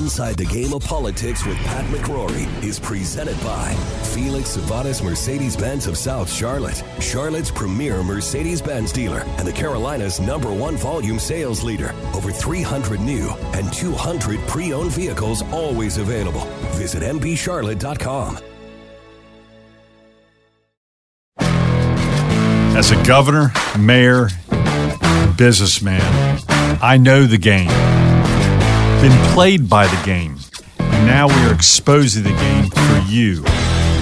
Inside the Game of Politics with Pat McCrory is presented by Felix Sabates Mercedes Benz of South Charlotte, Charlotte's premier Mercedes Benz dealer, and the Carolinas' number one volume sales leader. Over 300 new and 200 pre owned vehicles always available. Visit MBCharlotte.com. As a governor, mayor, businessman, I know the game. Been played by the game. And now we are exposing the game for you.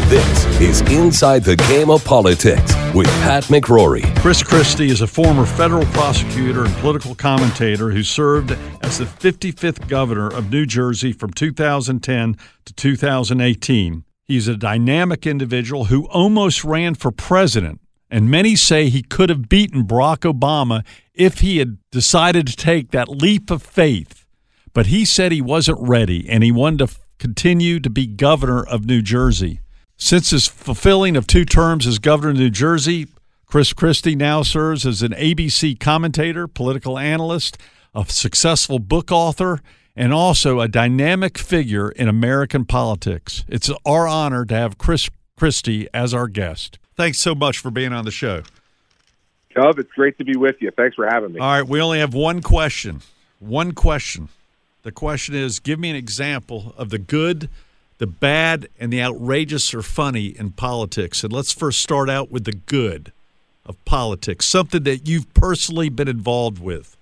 This is Inside the Game of Politics with Pat McCrory. Chris Christie is a former federal prosecutor and political commentator who served as the 55th governor of New Jersey from 2010 to 2018. He's a dynamic individual who almost ran for president and many say he could have beaten Barack Obama if he had decided to take that leap of faith. But he said he wasn't ready and he wanted to f- continue to be governor of New Jersey. Since his fulfilling of two terms as governor of New Jersey, Chris Christie now serves as an ABC commentator, political analyst, a successful book author, and also a dynamic figure in American politics. It's our honor to have Chris Christie as our guest. Thanks so much for being on the show. Cub, it's great to be with you. Thanks for having me. All right, we only have one question. One question. The question is give me an example of the good, the bad, and the outrageous or funny in politics. And let's first start out with the good of politics, something that you've personally been involved with.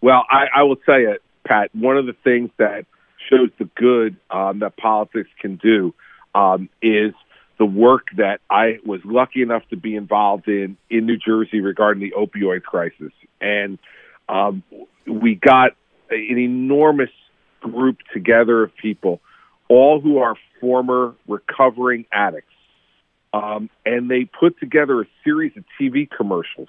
Well, I, I will tell you, Pat, one of the things that shows the good um, that politics can do um, is the work that I was lucky enough to be involved in in New Jersey regarding the opioid crisis. And um, we got an enormous group together of people, all who are former recovering addicts. Um, and they put together a series of TV commercials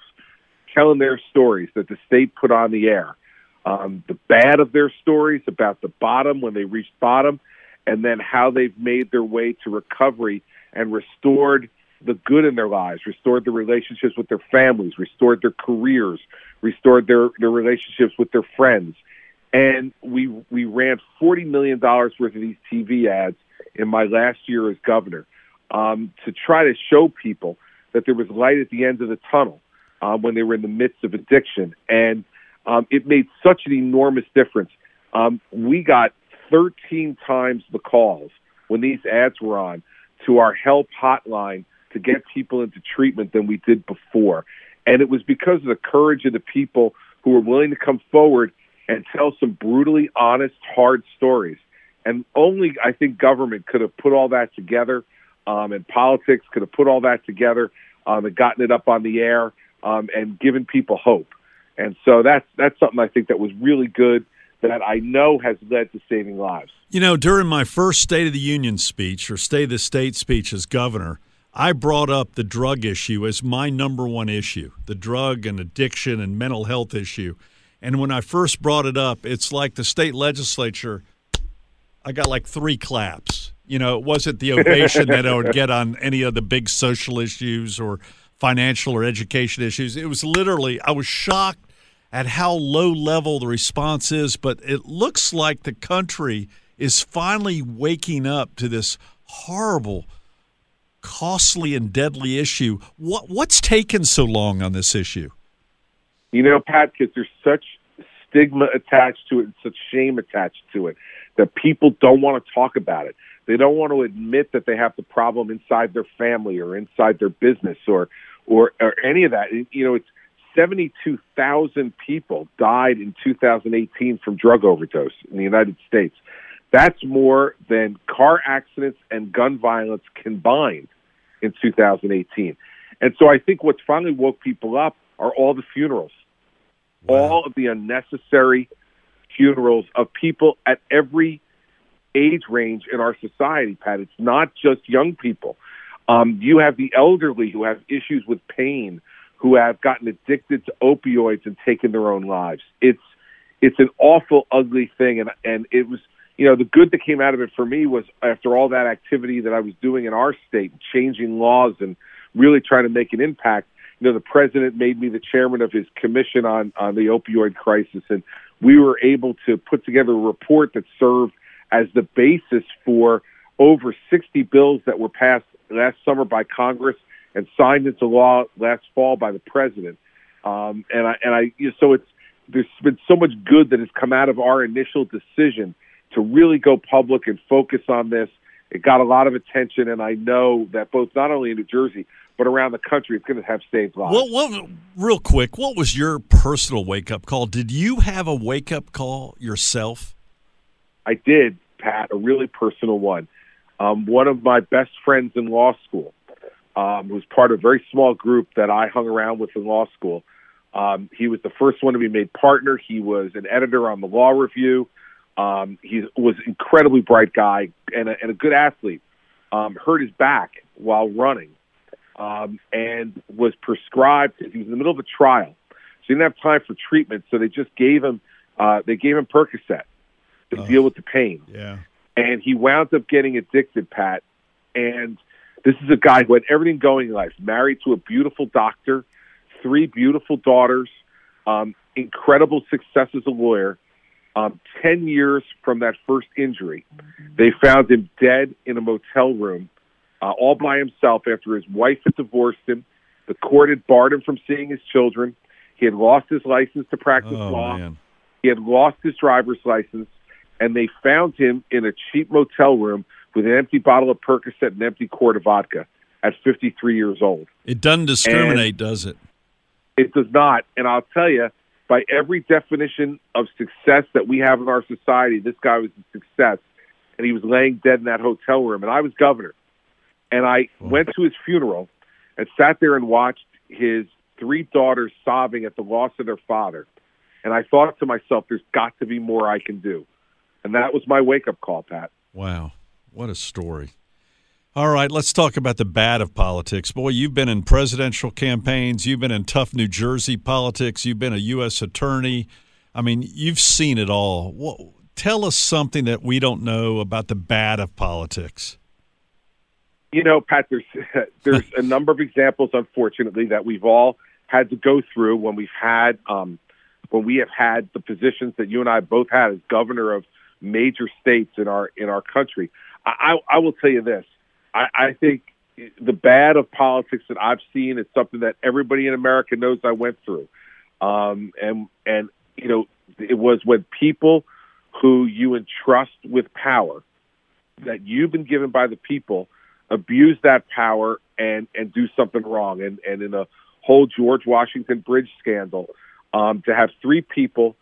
telling their stories that the state put on the air. Um, the bad of their stories about the bottom when they reached bottom, and then how they've made their way to recovery and restored the good in their lives, restored the relationships with their families, restored their careers, restored their, their relationships with their friends. And we we ran forty million dollars worth of these TV ads in my last year as governor um, to try to show people that there was light at the end of the tunnel um, when they were in the midst of addiction, and um, it made such an enormous difference. Um, we got 13 times the calls when these ads were on to our help hotline to get people into treatment than we did before. And it was because of the courage of the people who were willing to come forward and tell some brutally honest, hard stories. And only, I think, government could have put all that together, um, and politics could have put all that together um, and gotten it up on the air um, and given people hope. And so that's that's something I think that was really good that I know has led to saving lives. You know, during my first State of the Union speech or State of the State speech as governor, I brought up the drug issue as my number one issue the drug and addiction and mental health issue. And when I first brought it up, it's like the state legislature, I got like three claps. You know, it wasn't the ovation that I would get on any of the big social issues or financial or education issues. It was literally, I was shocked at how low level the response is, but it looks like the country is finally waking up to this horrible, costly, and deadly issue. What, what's taken so long on this issue? You know, Pat, because there's such stigma attached to it and such shame attached to it that people don't want to talk about it. They don't want to admit that they have the problem inside their family or inside their business or or, or any of that. You know, it's 72,000 people died in 2018 from drug overdose in the United States. That's more than car accidents and gun violence combined in 2018. And so I think what's finally woke people up are all the funerals, wow. all of the unnecessary funerals of people at every age range in our society, Pat. It's not just young people. Um, you have the elderly who have issues with pain, who have gotten addicted to opioids and taken their own lives. It's it's an awful, ugly thing, and and it was you know the good that came out of it for me was after all that activity that I was doing in our state, changing laws and really trying to make an impact. You know, the president made me the chairman of his commission on on the opioid crisis, and we were able to put together a report that served as the basis for over 60 bills that were passed last summer by Congress and signed into law last fall by the president. Um, and I and I so it's there's been so much good that has come out of our initial decision to really go public and focus on this. It got a lot of attention, and I know that both not only in New Jersey but around the country, it's going to have saved lives. What, real quick, what was your personal wake up call? Did you have a wake up call yourself? I did, Pat, a really personal one. Um, one of my best friends in law school, um, who was part of a very small group that I hung around with in law school, um, he was the first one to be made partner. He was an editor on the Law Review. Um, he was an incredibly bright guy and a, and a good athlete. Um, hurt his back while running um, and was prescribed. He was in the middle of a trial, so he didn't have time for treatment. So they just gave him uh, they gave him Percocet to Oh. deal with the pain Yeah. and he wound up getting addicted, Pat. And this is a guy who had everything going in life, married to a beautiful doctor, three beautiful daughters, um, incredible success as a lawyer. Um, Ten years from that first injury, they found him dead in a motel room, uh, all by himself after his wife had divorced him. The court had barred him from seeing his children. He had lost his license to practice Oh, law. man. He had lost his driver's license, and they found him in a cheap motel room with an empty bottle of Percocet and an empty quart of vodka at 53 years old. It doesn't discriminate, does it? It does not. And I'll tell you, by every definition of success that we have in our society, this guy was a success. And he was laying dead in that hotel room. And I was governor. And I went to his funeral and sat there and watched his three daughters sobbing at the loss of their father. And I thought to myself, there's got to be more I can do. And that was my wake up call, Pat. Wow. What a story. All right, let's talk about the bad of politics. Boy, you've been in presidential campaigns, you've been in tough New Jersey politics, you've been a U.S. attorney. I mean, you've seen it all. What, tell us something that we don't know about the bad of politics. You know, Pat, there's there's a number of examples, unfortunately, that we've all had to go through when we've had um, when we have had the positions that you and I both had as governor of major states in our in our country. I, I, I will tell you this: I, I think the bad of politics that I've seen is something that everybody in America knows I went through, um, and and you know it was when people who you entrust with power that you've been given by the people abuse that power and and do something wrong. And and in a whole George Washington Bridge scandal, um, to have three people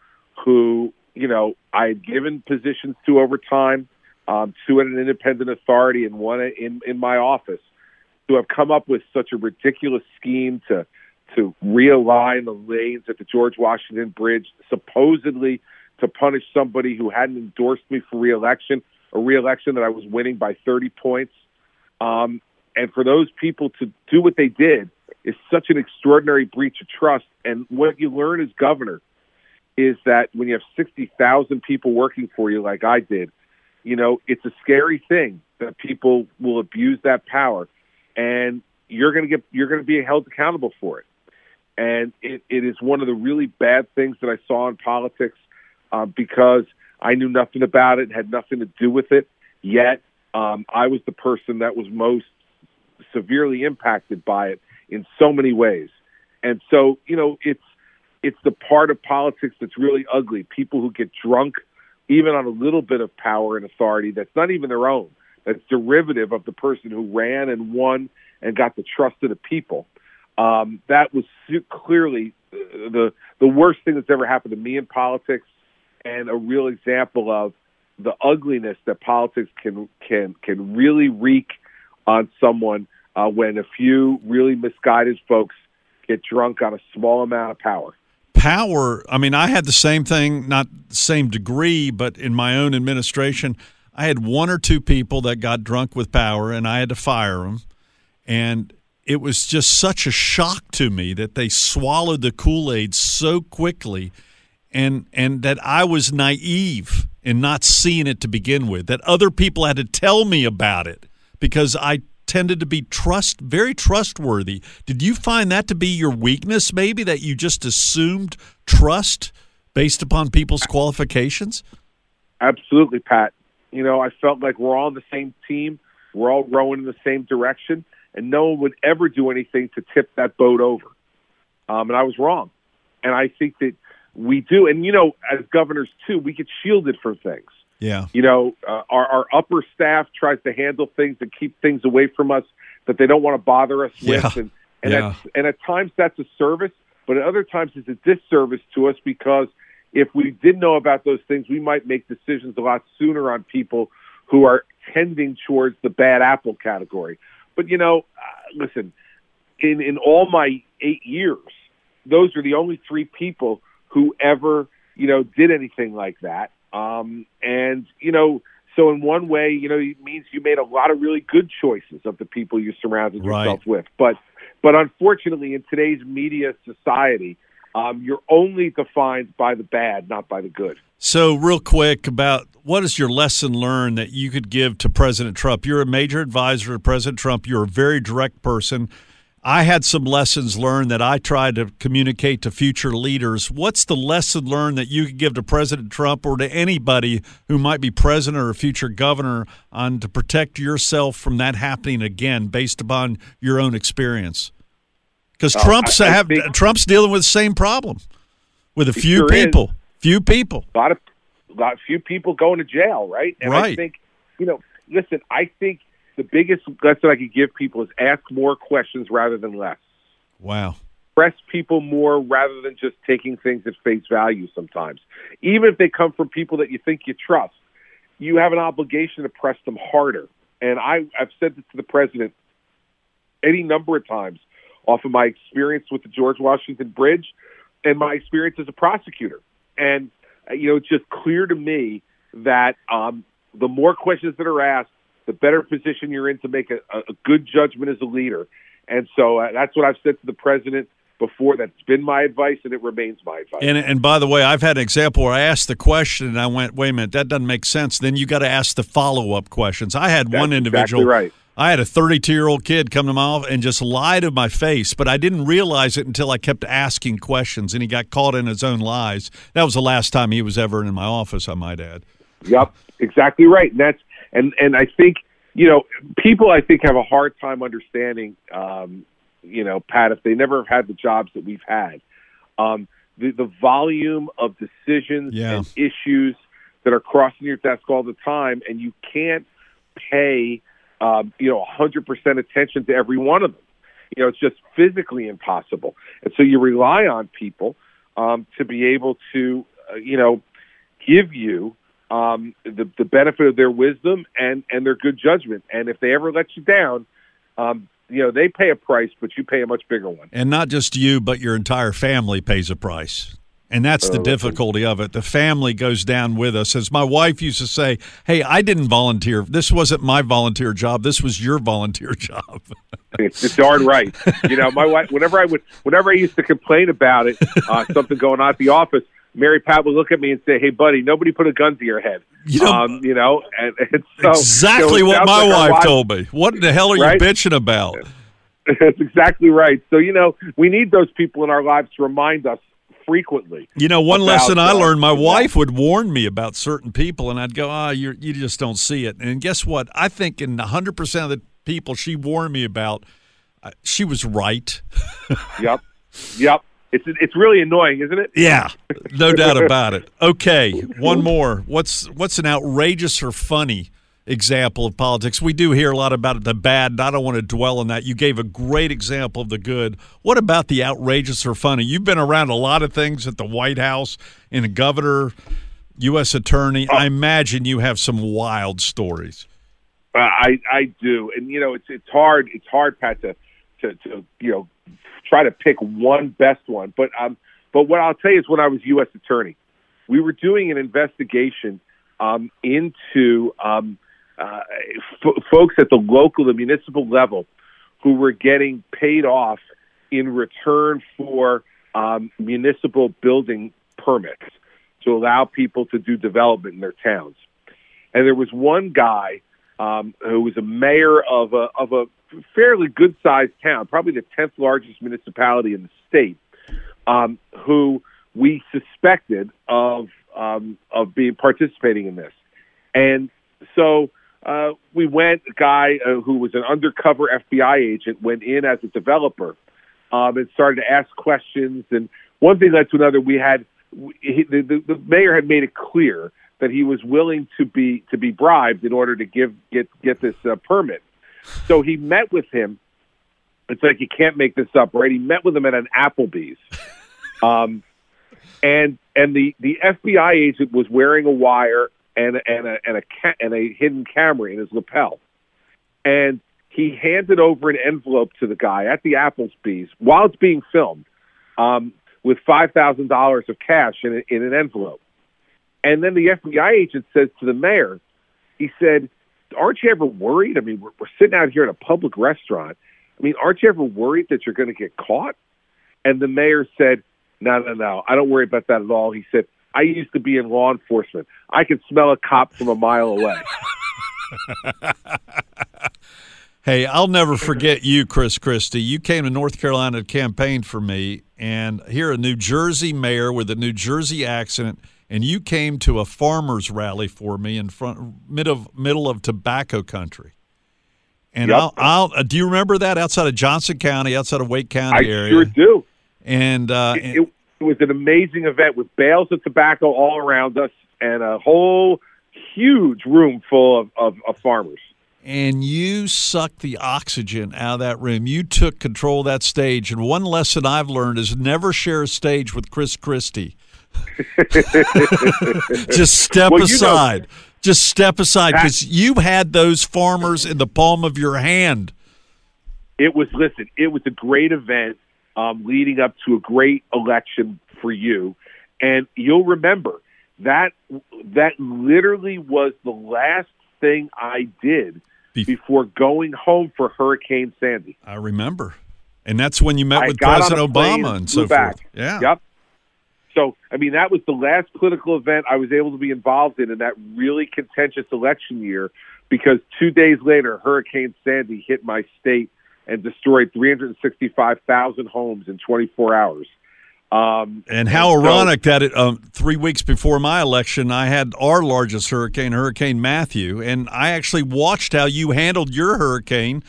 who you know I had given positions to over time, um, two at an independent authority and one in in my office, to have come up with such a ridiculous scheme to to realign the lanes at the George Washington Bridge, supposedly to punish somebody who hadn't endorsed me for reelection, a reelection that I was winning by 30 points. Um, and for those people to do what they did is such an extraordinary breach of trust. And what you learn as governor is that when you have 60,000 people working for you, like I did, you know, it's a scary thing that people will abuse that power. And you're going to get, you're going to be held accountable for it. And it, it is one of the really bad things that I saw in politics uh, because I knew nothing about it, had nothing to do with it. Yet um, I was the person that was most severely impacted by it in so many ways. And so, you know, it's it's the part of politics that's really ugly. People who get drunk, even on a little bit of power and authority that's not even their own, that's derivative of the person who ran and won and got the trust of the people. Um, that was clearly uh, the the worst thing that's ever happened to me in politics, and a real example of the ugliness that politics can can can really wreak on someone uh, when a few really misguided folks get drunk on a small amount of power. power, I mean, I had the same thing, not the same degree, but in my own administration, I had one or two people that got drunk with power, and I had to fire them. And it was just such a shock to me that they swallowed the Kool Aid so quickly, and and that I was naive in not seeing it to begin with. That other people had to tell me about it because I tended to be trust very trustworthy. Did you find that to be your weakness? Maybe that you just assumed trust based upon people's qualifications. Absolutely, Pat. You know, I felt like we're all on the same team. We're all rowing in the same direction and no one would ever do anything to tip that boat over. Um, and I was wrong. And I think that we do. And, you know, as governors, too, we get shielded from things. Yeah. You know, uh, our, our upper staff tries to handle things and keep things away from us that they don't want to bother us yeah. with. And, and, yeah. at, and at times that's a service, but at other times it's a disservice to us because if we did know about those things, we might make decisions a lot sooner on people who are tending towards the bad apple category. But you know, uh, listen, in in all my eight years, those are the only three people who ever you know did anything like that. Um, and you know, so in one way, you know, it means you made a lot of really good choices of the people you surrounded right. yourself with. But but unfortunately, in today's media society, um, you're only defined by the bad, not by the good. So, real quick about what is your lesson learned that you could give to President Trump? You're a major advisor to President Trump. You're a very direct person. I had some lessons learned that I tried to communicate to future leaders. What's the lesson learned that you could give to President Trump or to anybody who might be president or a future governor on to protect yourself from that happening again based upon your own experience? Because Trump's I- I have think- Trump's dealing with the same problem with a few sure is. people. Few people. a lot of a lot few people going to jail, right? And I Right. think, you know, listen, I think the biggest lesson I could give people is ask more questions rather than less. Wow. Press people more rather than just taking things at face value sometimes. Even if they come from people that you think you trust, you have an obligation to press them harder. And I, I've said this to the president any number of times off of my experience with the George Washington Bridge and my experience as a prosecutor. And you know, it's just clear to me that um, the more questions that are asked, the better position you're in to make a, a good judgment as a leader. And so uh, that's what I've said to the president before. That's been my advice, and it remains my advice. And and by the way, I've had an example where I asked the question and I went, "Wait a minute, that doesn't make sense." Then you got to ask the follow up questions. I had That's one individual. exactly right. I had a 32 year old kid come to my office and just lie to my face, but I didn't realize it until I kept asking questions, and he got caught in his own lies. That was the last time he was ever in my office. I might add. Yep, exactly right. And that's and and I think you know people I think have a hard time understanding. Um, you know, Pat, if they never have had the jobs that we've had, um, the the volume of decisions Yeah. and issues that are crossing your desk all the time, and you can't pay um, you know 100% attention to every one of them. You know, it's just physically impossible, and so you rely on people um, to be able to uh, you know give you um, the, the benefit of their wisdom and, and their good judgment. And if they ever let you down, um, you know, they pay a price, but you pay a much bigger one. And not just you, but your entire family pays a price. And that's the Oh, difficulty of it. The family goes down with us. As my wife used to say, Hey, I didn't volunteer. This wasn't my volunteer job. This was your volunteer job. It's, it's darn right. You know, my wife, whenever I would, whenever I used to complain about it, uh, something going on at the office, Mary Pat would look at me and say, "Hey, buddy, nobody put a gun to your head." You know- um, you know, and, and so exactly so what my like wife told me. What the hell are Right? you bitching about? That's exactly right. So you know, we need those people in our lives to remind us frequently. You know, one about, lesson I uh, learned, my wife would warn me about certain people, and I'd go, ah, you you just don't see it. And guess what? I think in 100% of the people she warned me about, uh, she was right. Yep, yep. It's it's really annoying, isn't it? Yeah, no doubt about it. Okay, one more. What's what's an outrageous or funny example of politics? We do hear a lot about the bad, and I don't want to dwell on that. You gave a great example of the good. What about the outrageous or funny? You've been around a lot of things at the White House, in a governor, U.S. attorney. I imagine you have some wild stories. Uh, I I do, and you know, it's it's hard. It's hard, Pat, to to, to you know try to pick one best one. But um, But what I'll tell you is when I was U.S. Attorney, we were doing an investigation um, into um, uh, f- folks at the local, the municipal level, who were getting paid off in return for um, municipal building permits to allow people to do development in their towns. And there was one guy um, who was a mayor of a of a fairly good sized town, probably the tenth largest municipality in the state, um, who we suspected of um, of being participating in this, and so uh, we went. A guy uh, who was an undercover FBI agent went in as a developer um, and started to ask questions. And one thing led to another. We had he, the, the, the mayor had made it clear that he was willing to be to be bribed in order to give get get this uh, permit. So he met with him. It's like you can't make this up, right? He met with him at an Applebee's, um, and and the the FBI agent was wearing a wire and and a and a ca- and a hidden camera in his lapel, and he handed over an envelope to the guy at the Applebee's while it's being filmed, um, with five thousand dollars of cash in a, in an envelope. And then the FBI agent says to the mayor, he said, "Aren't you ever worried? I mean, we're, we're sitting out here in a public restaurant. I mean, aren't you ever worried that you're going to get caught?" And the mayor said, "No, no, no. I don't worry about that at all." He said, "I used to be in law enforcement. I could smell a cop from a mile away." Hey, I'll never forget you, Chris Christie. You came to North Carolina to campaign for me, and here a New Jersey mayor with a New Jersey accent, and you came to a farmers rally for me in front mid of middle of tobacco country. And Yep. I'll, I'll uh, do you remember that outside of Johnston County, outside of Wake County I area? sure do. And uh, It, it, it was an amazing event with bales of tobacco all around us and a whole huge room full of, of, of farmers. and you sucked the oxygen out of that room. You took control of that stage. And one lesson I've learned is never share a stage with Chris Christie. Just step Well, you know- aside. Just step aside because you had those farmers in the palm of your hand. It was listen. It was a great event um, leading up to a great election for you, and you'll remember that that literally was the last thing I did Be- before going home for Hurricane Sandy. I remember. And that's when you met I with President Obama and so back. forth. Yeah. Yep. So, I mean, that was the last political event I was able to be involved in in that really contentious election year because two days later, Hurricane Sandy hit my state and destroyed 365,000 homes in 24 hours. Um, And how so- ironic that it, um, three weeks before my election, I had our largest hurricane, Hurricane Matthew, and I actually watched how you handled your hurricane,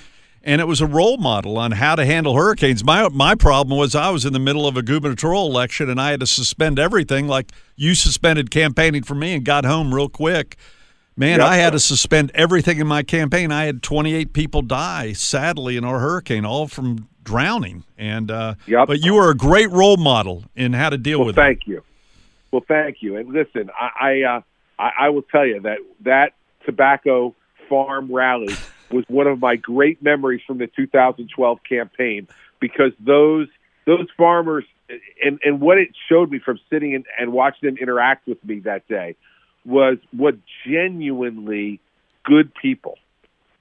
and it was a role model on how to handle hurricanes. My my problem was I was in the middle of a gubernatorial election, and I had to suspend everything, like you suspended campaigning for me and got home real quick. Man, Yep. I had to suspend everything in my campaign. I had 28 people die, sadly, in our hurricane, all from drowning. And uh, Yep. but you were a great role model in how to deal Well, with thank you. Well, thank you. And listen, I I, uh, I I will tell you that that tobacco farm rally was one of my great memories from the 2012 campaign because those those farmers and and what it showed me from sitting and, and watching them interact with me that day was what genuinely good people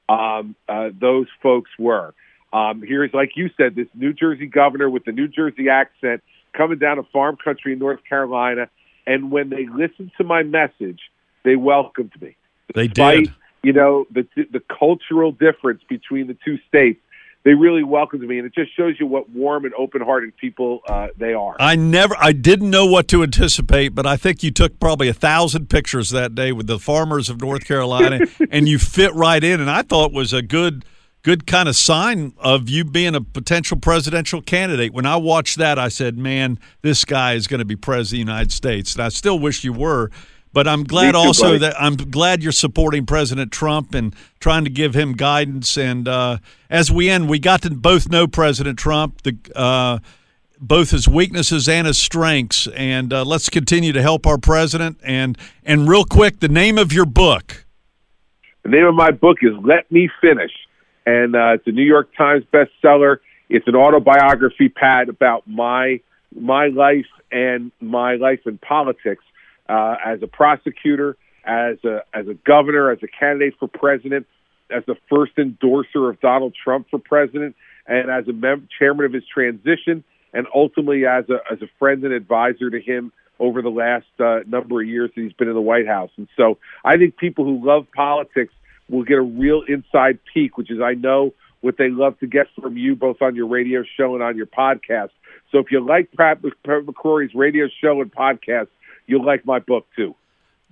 um, uh, those folks were. Um, here's, like you said, this New Jersey governor with the New Jersey accent coming down to farm country in North Carolina. And when they listened to my message, they welcomed me. They did. You know, the, the cultural difference between the two states, they really welcomed me. And it just shows you what warm and open hearted people uh, they are. I never, I didn't know what to anticipate, but I think you took probably a thousand pictures that day with the farmers of North Carolina, and you fit right in. And I thought it was a good, good kind of sign of you being a potential presidential candidate. When I watched that, I said, "Man, this guy is going to be president of the United States." And I still wish you were. But I'm glad too, also buddy. that I'm glad you're supporting President Trump and trying to give him guidance. And uh, as we end, we got to both know President Trump. The uh, both his weaknesses and his strengths. And uh, let's continue to help our president. And and real quick, the name of your book. The name of my book is Let Me Finish, and uh, it's a New York Times bestseller. It's an autobiography, Pat, about my my life and my life in politics uh, as a prosecutor, as a as a governor, as a candidate for president, as the first endorser of Donald Trump for president, and as a mem- chairman of his transition, and ultimately as a as a friend and advisor to him over the last uh, number of years that he's been in the White House. And so I think people who love politics will get a real inside peek, which is I know what they love to get from you both on your radio show and on your podcast. So if you like Pat McCrory's radio show and podcast, you'll like my book too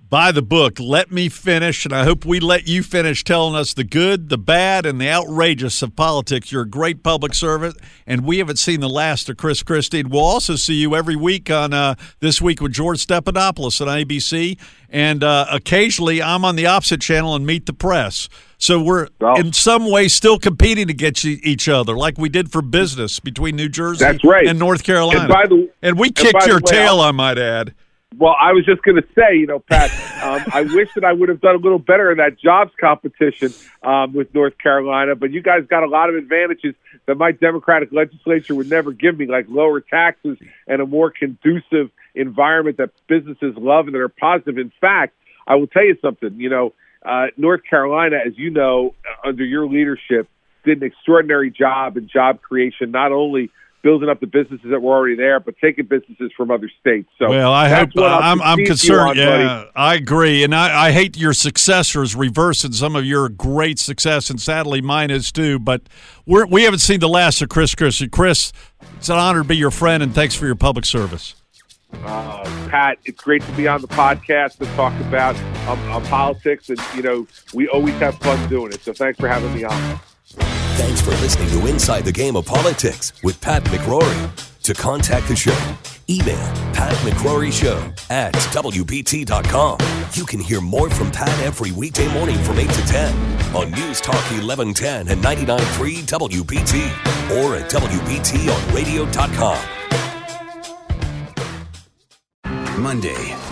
buy the book. Let me finish, and I hope we let you finish telling us the good, the bad, and the outrageous of politics. You're a great public servant, and we haven't seen the last of Chris Christie. We'll also see you every week on uh, This Week with George Stephanopoulos on ABC, and uh, occasionally I'm on the opposite channel and Meet the Press. So we're well, in some way still competing against each other, like we did for business between New Jersey that's right. and North Carolina. And, the, and we kicked your way, tail, I'll, I might add. Well, I was just going to say, you know, Pat, um, I wish that I would have done a little better in that jobs competition um, with North Carolina, but you guys got a lot of advantages that my Democratic legislature would never give me, like lower taxes and a more conducive environment that businesses love and that are positive. In fact, I will tell you something, you know, uh, North Carolina, as you know, under your leadership, did an extraordinary job in job creation, not only building up the businesses that were already there, but taking businesses from other states. So well, I hope uh, I'm, I'm concerned. On, yeah, buddy. I agree, and I, I hate your successors reversing some of your great success, and sadly mine is too. But we're, we haven't seen the last of Chris Christie. Chris, it's an honor to be your friend, and thanks for your public service. Uh, Pat, it's great to be on the podcast to talk about um, politics, and you know we always have fun doing it. So thanks for having me on. Thanks for listening to Inside the Game of Politics with Pat McCrory. To contact the show, email Pat McCrory Show at WBT.com. You can hear more from Pat every weekday morning from 8 to 10 on News Talk 1110 and 99.3 WBT or at WBTOnRadio.com. Monday,